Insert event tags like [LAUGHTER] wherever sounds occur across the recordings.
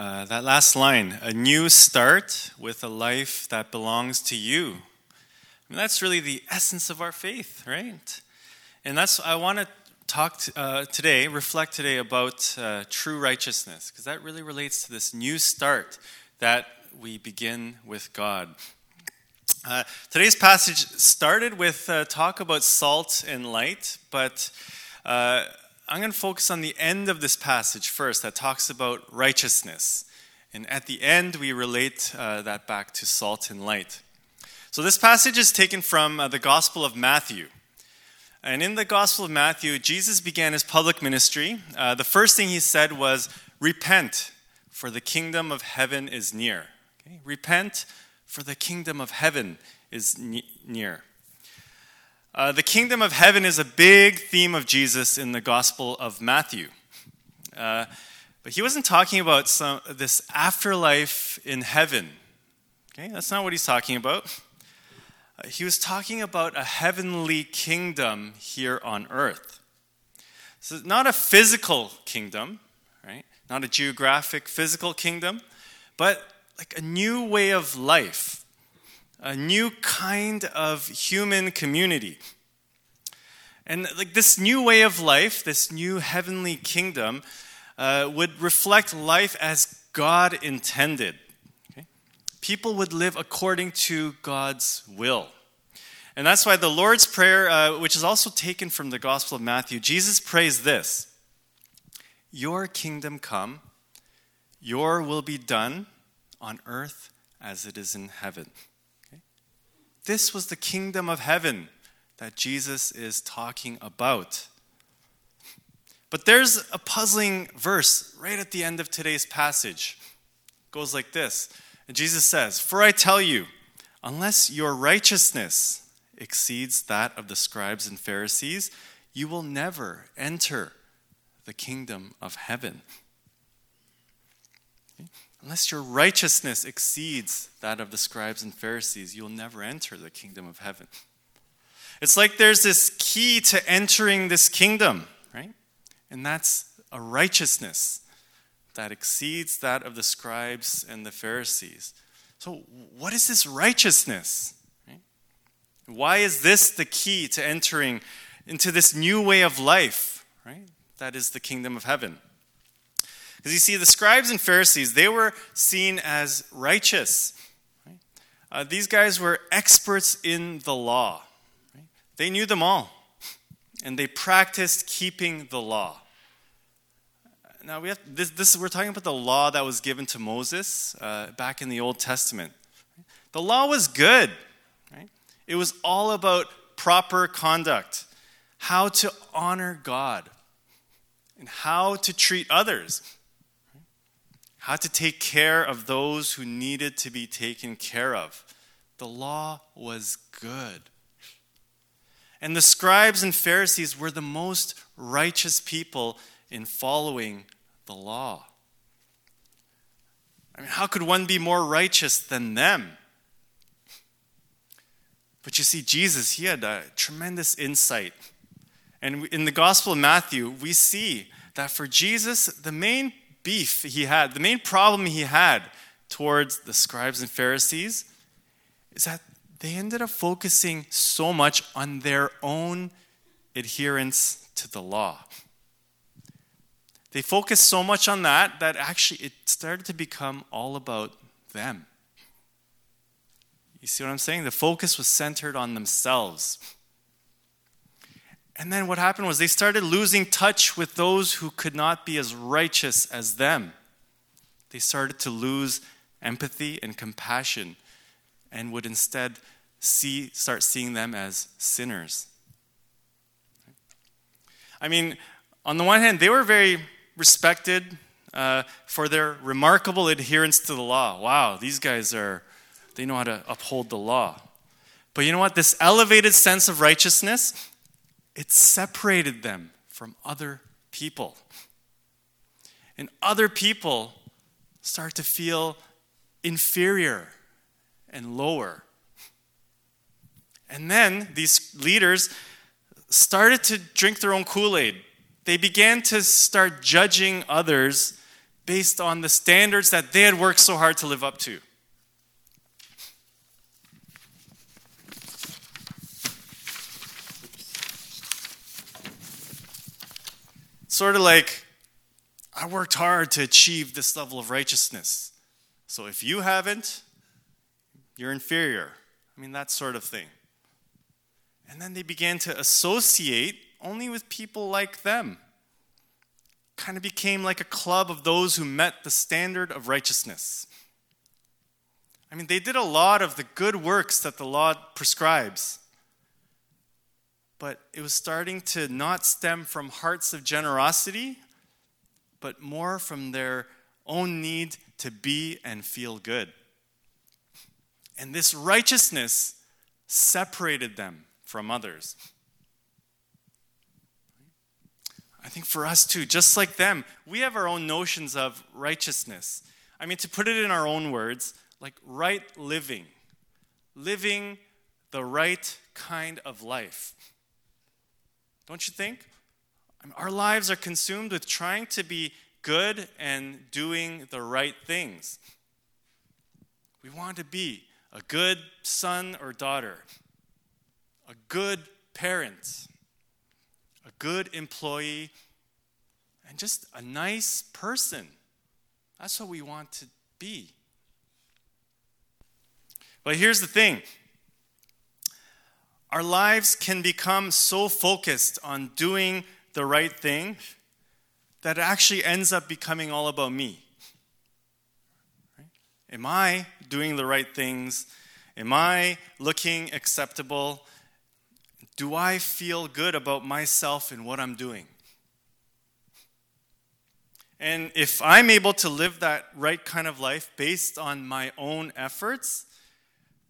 Uh, that last line, a new start with a life that belongs to you. I mean, that's really the essence of our faith, right? And that's, I want to talk uh, today, reflect today about uh, true righteousness, because that really relates to this new start that we begin with God. Uh, today's passage started with uh, talk about salt and light, but uh, I'm going to focus on the end of this passage first that talks about righteousness. And at the end, we relate uh, that back to salt and light. So this passage is taken from uh, the Gospel of Matthew. And in the Gospel of Matthew, Jesus began his public ministry. Uh, the first thing he said was, Repent, for the kingdom of heaven is near. Okay? Repent, for the kingdom of heaven is ne- near. Uh, the kingdom of heaven is a big theme of Jesus in the Gospel of Matthew. Uh, but he wasn't talking about some, this afterlife in heaven. Okay, that's not what he's talking about. Uh, he was talking about a heavenly kingdom here on earth. So, not a physical kingdom, right? Not a geographic, physical kingdom, but like a new way of life a new kind of human community. And like this new way of life, this new heavenly kingdom, uh, would reflect life as God intended. Okay? People would live according to God's will. And that's why the Lord's Prayer, uh, which is also taken from the Gospel of Matthew, Jesus prays this Your kingdom come, your will be done on earth as it is in heaven. This was the kingdom of heaven that Jesus is talking about. But there's a puzzling verse right at the end of today's passage. It goes like this. And Jesus says, For I tell you, unless your righteousness exceeds that of the scribes and Pharisees, you will never enter the kingdom of heaven. Unless your righteousness exceeds that of the scribes and Pharisees, you'll never enter the kingdom of heaven. It's like there's this key to entering this kingdom, right? And that's a righteousness that exceeds that of the scribes and the Pharisees. So, what is this righteousness? Right? Why is this the key to entering into this new way of life, right? That is the kingdom of heaven. Because you see, the scribes and Pharisees, they were seen as righteous. Right? Uh, these guys were experts in the law. Right? They knew them all, and they practiced keeping the law. Now, we have, this, this, we're talking about the law that was given to Moses uh, back in the Old Testament. The law was good. Right? It was all about proper conduct, how to honor God, and how to treat others how to take care of those who needed to be taken care of. The law was good. And the scribes and Pharisees were the most righteous people in following the law. I mean, how could one be more righteous than them? But you see, Jesus, he had a tremendous insight. And in the Gospel of Matthew, we see that for Jesus, the main beef he had, the main problem he had towards the scribes and Pharisees is that they ended up focusing so much on their own adherence to the law. They focused so much on that that actually it started to become all about them. You see what I'm saying? The focus was centered on themselves. And then what happened was they started losing touch with those who could not be as righteous as them. They started to lose empathy and compassion and would instead see, start seeing them as sinners. I mean, on the one hand, they were very respected uh, for their remarkable adherence to the law. Wow, these guys are, they know how to uphold the law. But you know what? This elevated sense of righteousness, it separated them from other people. And other people start to feel inferior and lower. And then these leaders started to drink their own Kool Aid. They began to start judging others based on the standards that they had worked so hard to live up to. Sort of like, I worked hard to achieve this level of righteousness. So if you haven't, you're inferior. I mean, that sort of thing. And then they began to associate only with people like them. Kind of became like a club of those who met the standard of righteousness. I mean, they did a lot of the good works that the law prescribes. But it was starting to not stem from hearts of generosity, but more from their own need to be and feel good. And this righteousness separated them from others. I think for us too, just like them, we have our own notions of righteousness. I mean, to put it in our own words, like right living, living the right kind of life. Don't you think? Our lives are consumed with trying to be good and doing the right things. We want to be a good son or daughter, a good parent, a good employee, and just a nice person. That's what we want to be. But here's the thing our lives can become so focused on doing the right thing that it actually ends up becoming all about me. Am I doing the right things? Am I looking acceptable? Do I feel good about myself and what I'm doing? And if I'm able to live that right kind of life based on my own efforts,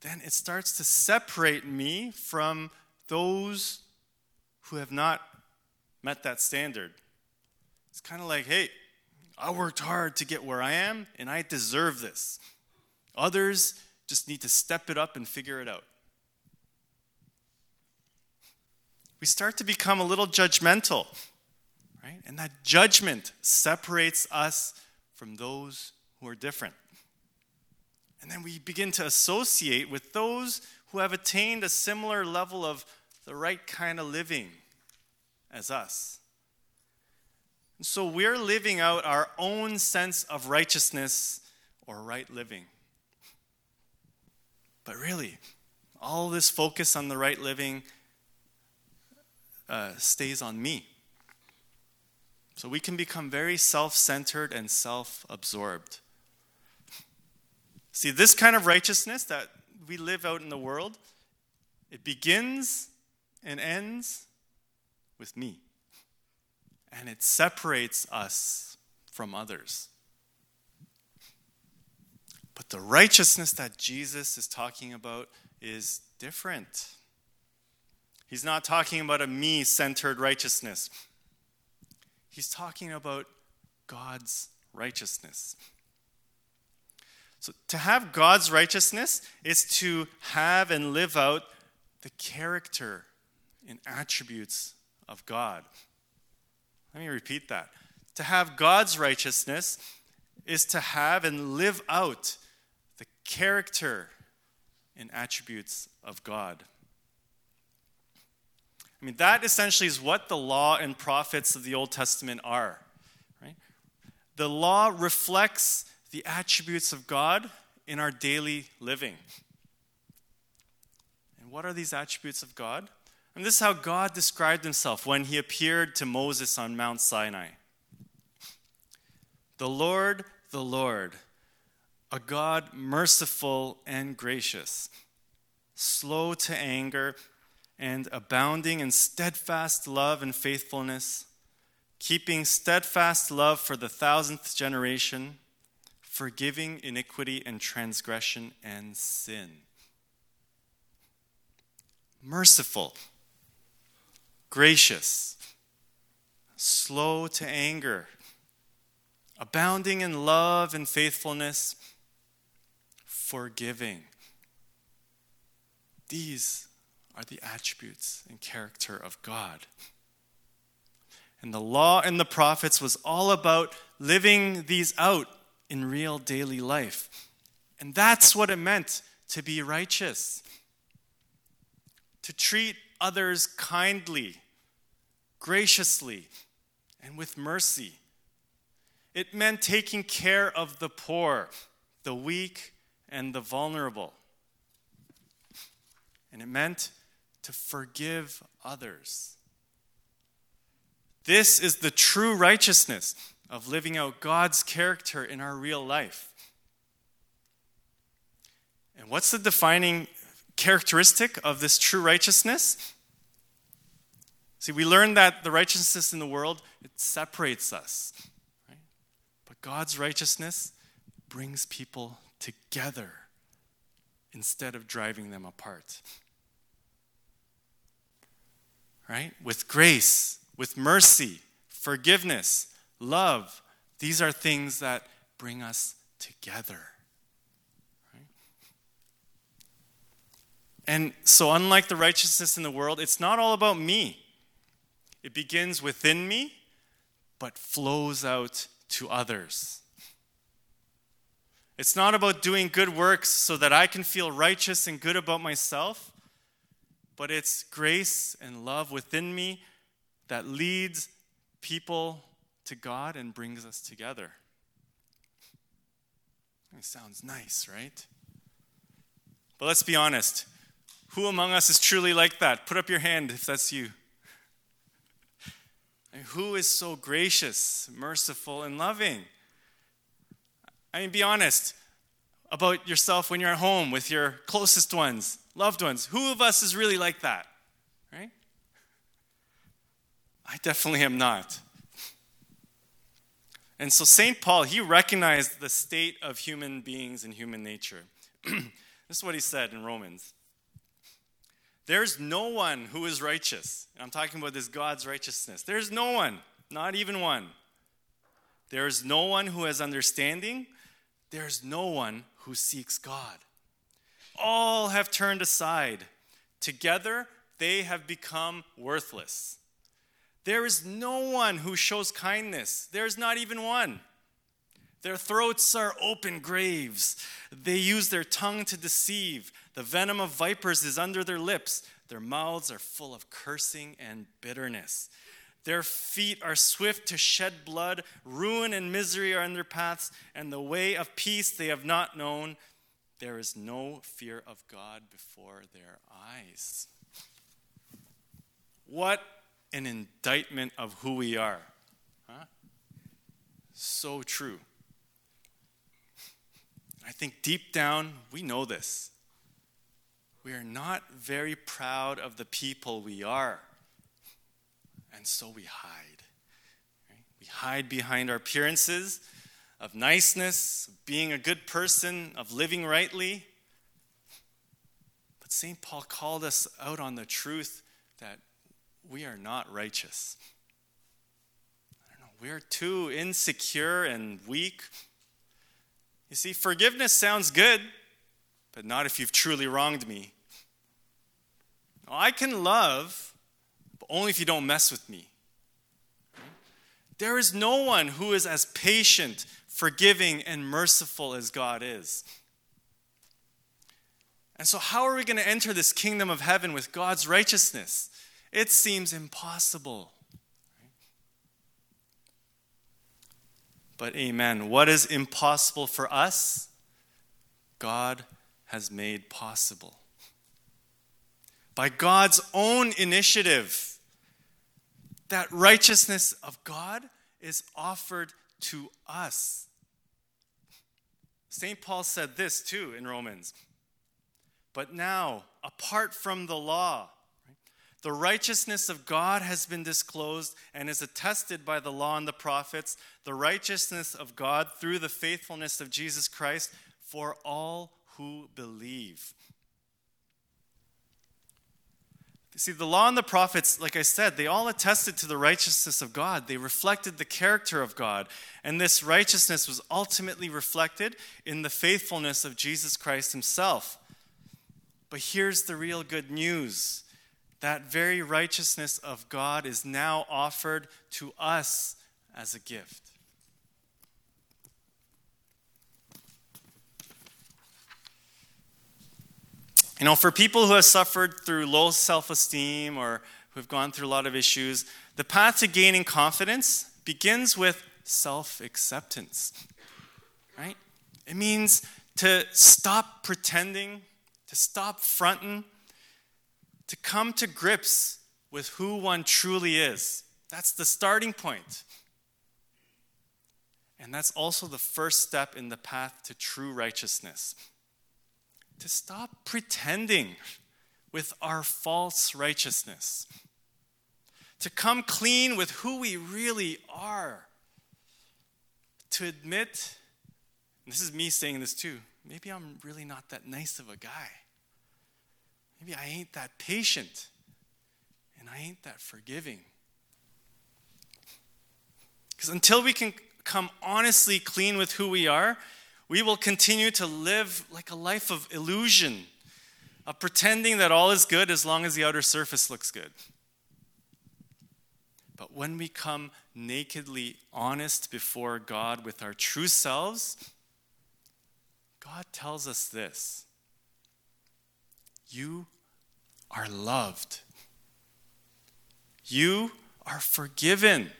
then it starts to separate me from those who have not met that standard. It's kind of like, hey, I worked hard to get where I am, and I deserve this. Others just need to step it up and figure it out. We start to become a little judgmental, right? And that judgment separates us from those who are different. And then we begin to associate with those who have attained a similar level of the right kind of living as us. And so we're living out our own sense of righteousness or right living. But really, all this focus on the right living uh, stays on me. So we can become very self centered and self absorbed. See, this kind of righteousness that we live out in the world, it begins and ends with me. And it separates us from others. But the righteousness that Jesus is talking about is different. He's not talking about a me centered righteousness, he's talking about God's righteousness. So, to have God's righteousness is to have and live out the character and attributes of God. Let me repeat that. To have God's righteousness is to have and live out the character and attributes of God. I mean, that essentially is what the law and prophets of the Old Testament are. Right? The law reflects the attributes of God in our daily living. And what are these attributes of God? And this is how God described himself when he appeared to Moses on Mount Sinai. The Lord, the Lord a God merciful and gracious, slow to anger, and abounding in steadfast love and faithfulness, keeping steadfast love for the thousandth generation, forgiving iniquity and transgression and sin. Merciful, gracious, slow to anger, abounding in love and faithfulness forgiving. These are the attributes and character of God. And the law and the prophets was all about living these out in real daily life. And that's what it meant to be righteous to treat others kindly, graciously, and with mercy. It meant taking care of the poor, the weak, and the vulnerable. And it meant to forgive others. This is the true righteousness of living out God's character in our real life. And what's the defining characteristic of this true righteousness? See, we learn that the righteousness in the world it separates us. Right? But God's righteousness brings people together instead of driving them apart. Right? With grace, with mercy, forgiveness, love, these are things that bring us together. And so, unlike the righteousness in the world, it's not all about me. It begins within me, but flows out to others. It's not about doing good works so that I can feel righteous and good about myself, but it's grace and love within me that leads people to God and brings us together. It sounds nice, right? But let's be honest. Who among us is truly like that? Put up your hand if that's you. And who is so gracious, merciful, and loving? I mean, be honest about yourself when you're at home with your closest ones, loved ones. Who of us is really like that? Right? I definitely am not. And so St. Paul, he recognized the state of human beings and human nature. [CLEARS THROAT] this is what he said in Romans. There's no one who is righteous. I'm talking about this God's righteousness. There's no one, not even one. There is no one who has understanding. There's no one who seeks God. All have turned aside. Together, they have become worthless. There is no one who shows kindness. There is not even one. Their throats are open graves. They use their tongue to deceive. The venom of vipers is under their lips. Their mouths are full of cursing and bitterness. Their feet are swift to shed blood. Ruin and misery are in their paths, and the way of peace they have not known. There is no fear of God before their eyes. What an indictment of who we are. Huh? So true. I think deep down, we know this. We are not very proud of the people we are. And so we hide. Right? We hide behind our appearances of niceness, of being a good person, of living rightly. But St. Paul called us out on the truth that we are not righteous. No, we're too insecure and weak. You see, forgiveness sounds good, but not if you've truly wronged me. I can love, but only if you don't mess with me. There is no one who is as patient, forgiving, and merciful as God is. And so, how are we going to enter this kingdom of heaven with God's righteousness? It seems impossible. But amen. What is impossible for us, God has made possible. By God's own initiative, that righteousness of God is offered to us. St. Paul said this too in Romans. But now, apart from the law, the righteousness of God has been disclosed and is attested by the law and the prophets, the righteousness of God through the faithfulness of Jesus Christ for all who believe. See, the law and the prophets, like I said, they all attested to the righteousness of God. They reflected the character of God. And this righteousness was ultimately reflected in the faithfulness of Jesus Christ himself. But here's the real good news that very righteousness of God is now offered to us as a gift. You know, for people who have suffered through low self esteem or who have gone through a lot of issues, the path to gaining confidence begins with self acceptance, right? It means to stop pretending, to stop fronting, to come to grips with who one truly is. That's the starting point. And that's also the first step in the path to true righteousness. To stop pretending with our false righteousness. To come clean with who we really are. To admit, this is me saying this too, maybe I'm really not that nice of a guy. Maybe I ain't that patient. And I ain't that forgiving. Because until we can come honestly clean with who we are, we will continue to live like a life of illusion, of pretending that all is good as long as the outer surface looks good. But when we come nakedly honest before God with our true selves, God tells us this You are loved. You are forgiven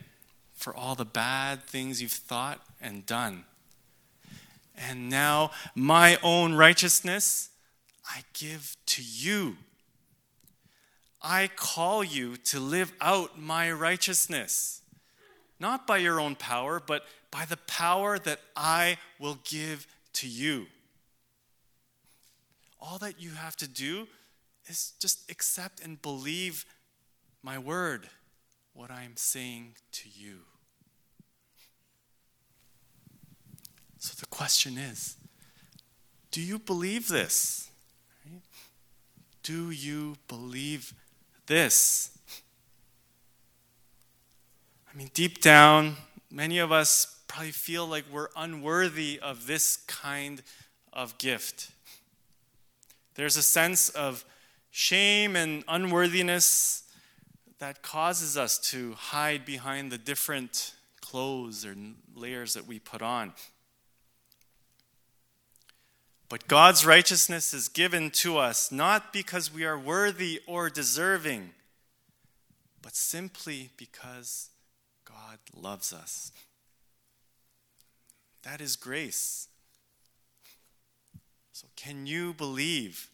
for all the bad things you've thought and done. And now, my own righteousness, I give to you. I call you to live out my righteousness, not by your own power, but by the power that I will give to you. All that you have to do is just accept and believe my word, what I'm saying to you. So the question is do you believe this? Do you believe this? I mean, deep down, many of us probably feel like we're unworthy of this kind of gift. There's a sense of shame and unworthiness that causes us to hide behind the different clothes or layers that we put on. But God's righteousness is given to us not because we are worthy or deserving, but simply because God loves us. That is grace. So, can you believe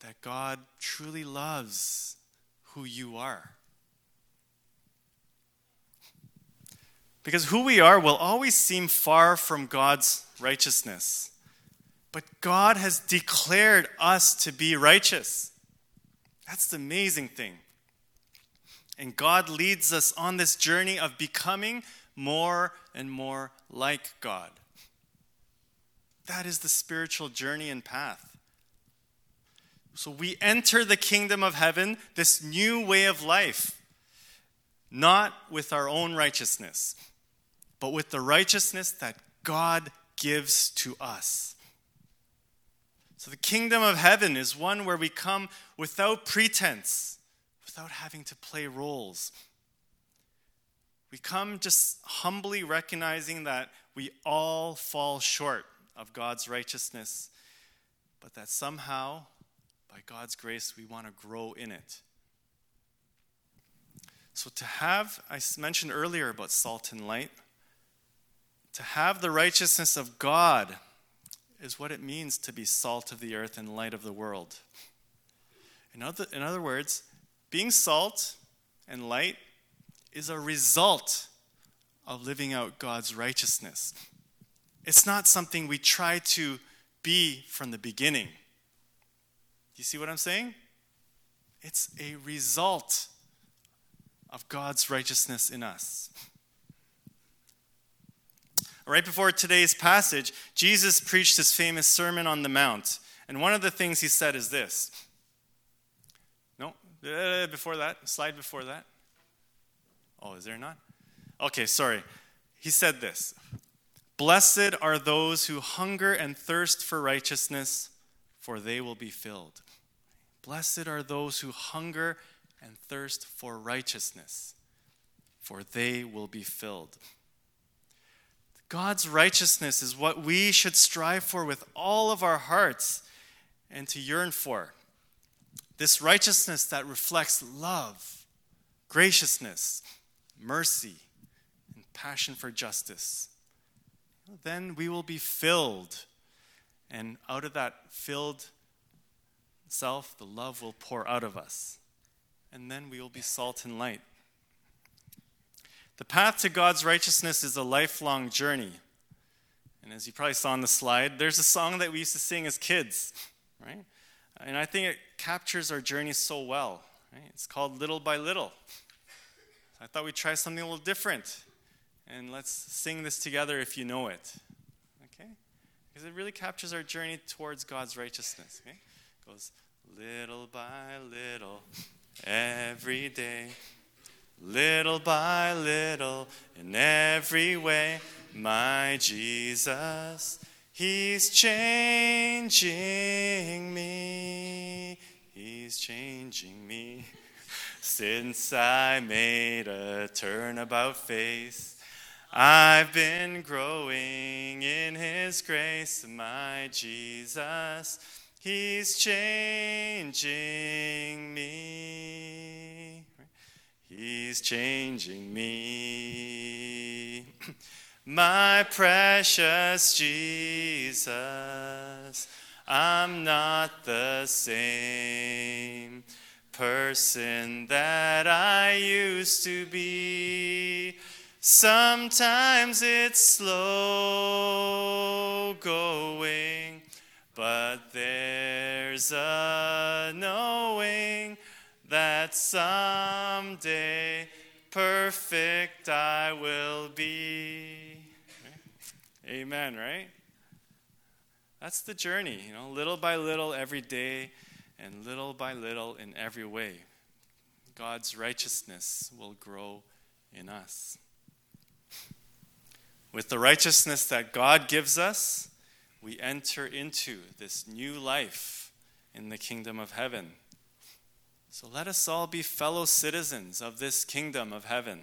that God truly loves who you are? Because who we are will always seem far from God's righteousness. But God has declared us to be righteous. That's the amazing thing. And God leads us on this journey of becoming more and more like God. That is the spiritual journey and path. So we enter the kingdom of heaven, this new way of life, not with our own righteousness, but with the righteousness that God gives to us. So, the kingdom of heaven is one where we come without pretense, without having to play roles. We come just humbly recognizing that we all fall short of God's righteousness, but that somehow, by God's grace, we want to grow in it. So, to have, I mentioned earlier about salt and light, to have the righteousness of God is what it means to be salt of the earth and light of the world. In other, in other words, being salt and light is a result of living out God's righteousness. It's not something we try to be from the beginning. You see what I'm saying? It's a result of God's righteousness in us. Right before today's passage, Jesus preached his famous Sermon on the Mount. And one of the things he said is this. No, uh, before that, slide before that. Oh, is there not? Okay, sorry. He said this Blessed are those who hunger and thirst for righteousness, for they will be filled. Blessed are those who hunger and thirst for righteousness, for they will be filled. God's righteousness is what we should strive for with all of our hearts. and to yearn for. This righteousness that reflects love, graciousness, mercy, and passion for justice. Then we will be filled, and out of that filled self, the love will pour out of us. And then we will be salt and light. The path to God's righteousness is a lifelong journey. And as you probably saw on the slide, there's a song that we used to sing as kids, right? And I think it captures our journey so well. Right? It's called Little by Little. I thought we'd try something a little different. And let's sing this together if you know it. Okay? Because it really captures our journey towards God's righteousness. Okay? It goes little by little, every day. Little by little, in every way, my Jesus, He's changing me. He's changing me. [LAUGHS] Since I made a turnabout face, I've been growing in His grace, my Jesus. He's changing me. He's changing me. [CLEARS THROAT] My precious Jesus, I'm not the same person that I used to be. Sometimes it's slow going, but there's a knowing that someday perfect I will be. Amen, right? That's the journey, you know, little by little every day and little by little in every way. God's righteousness will grow in us. With the righteousness that God gives us, we enter into this new life in the kingdom of heaven. So let us all be fellow citizens of this kingdom of heaven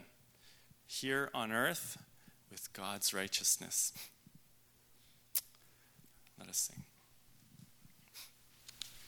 here on earth with God's righteousness. Let us sing.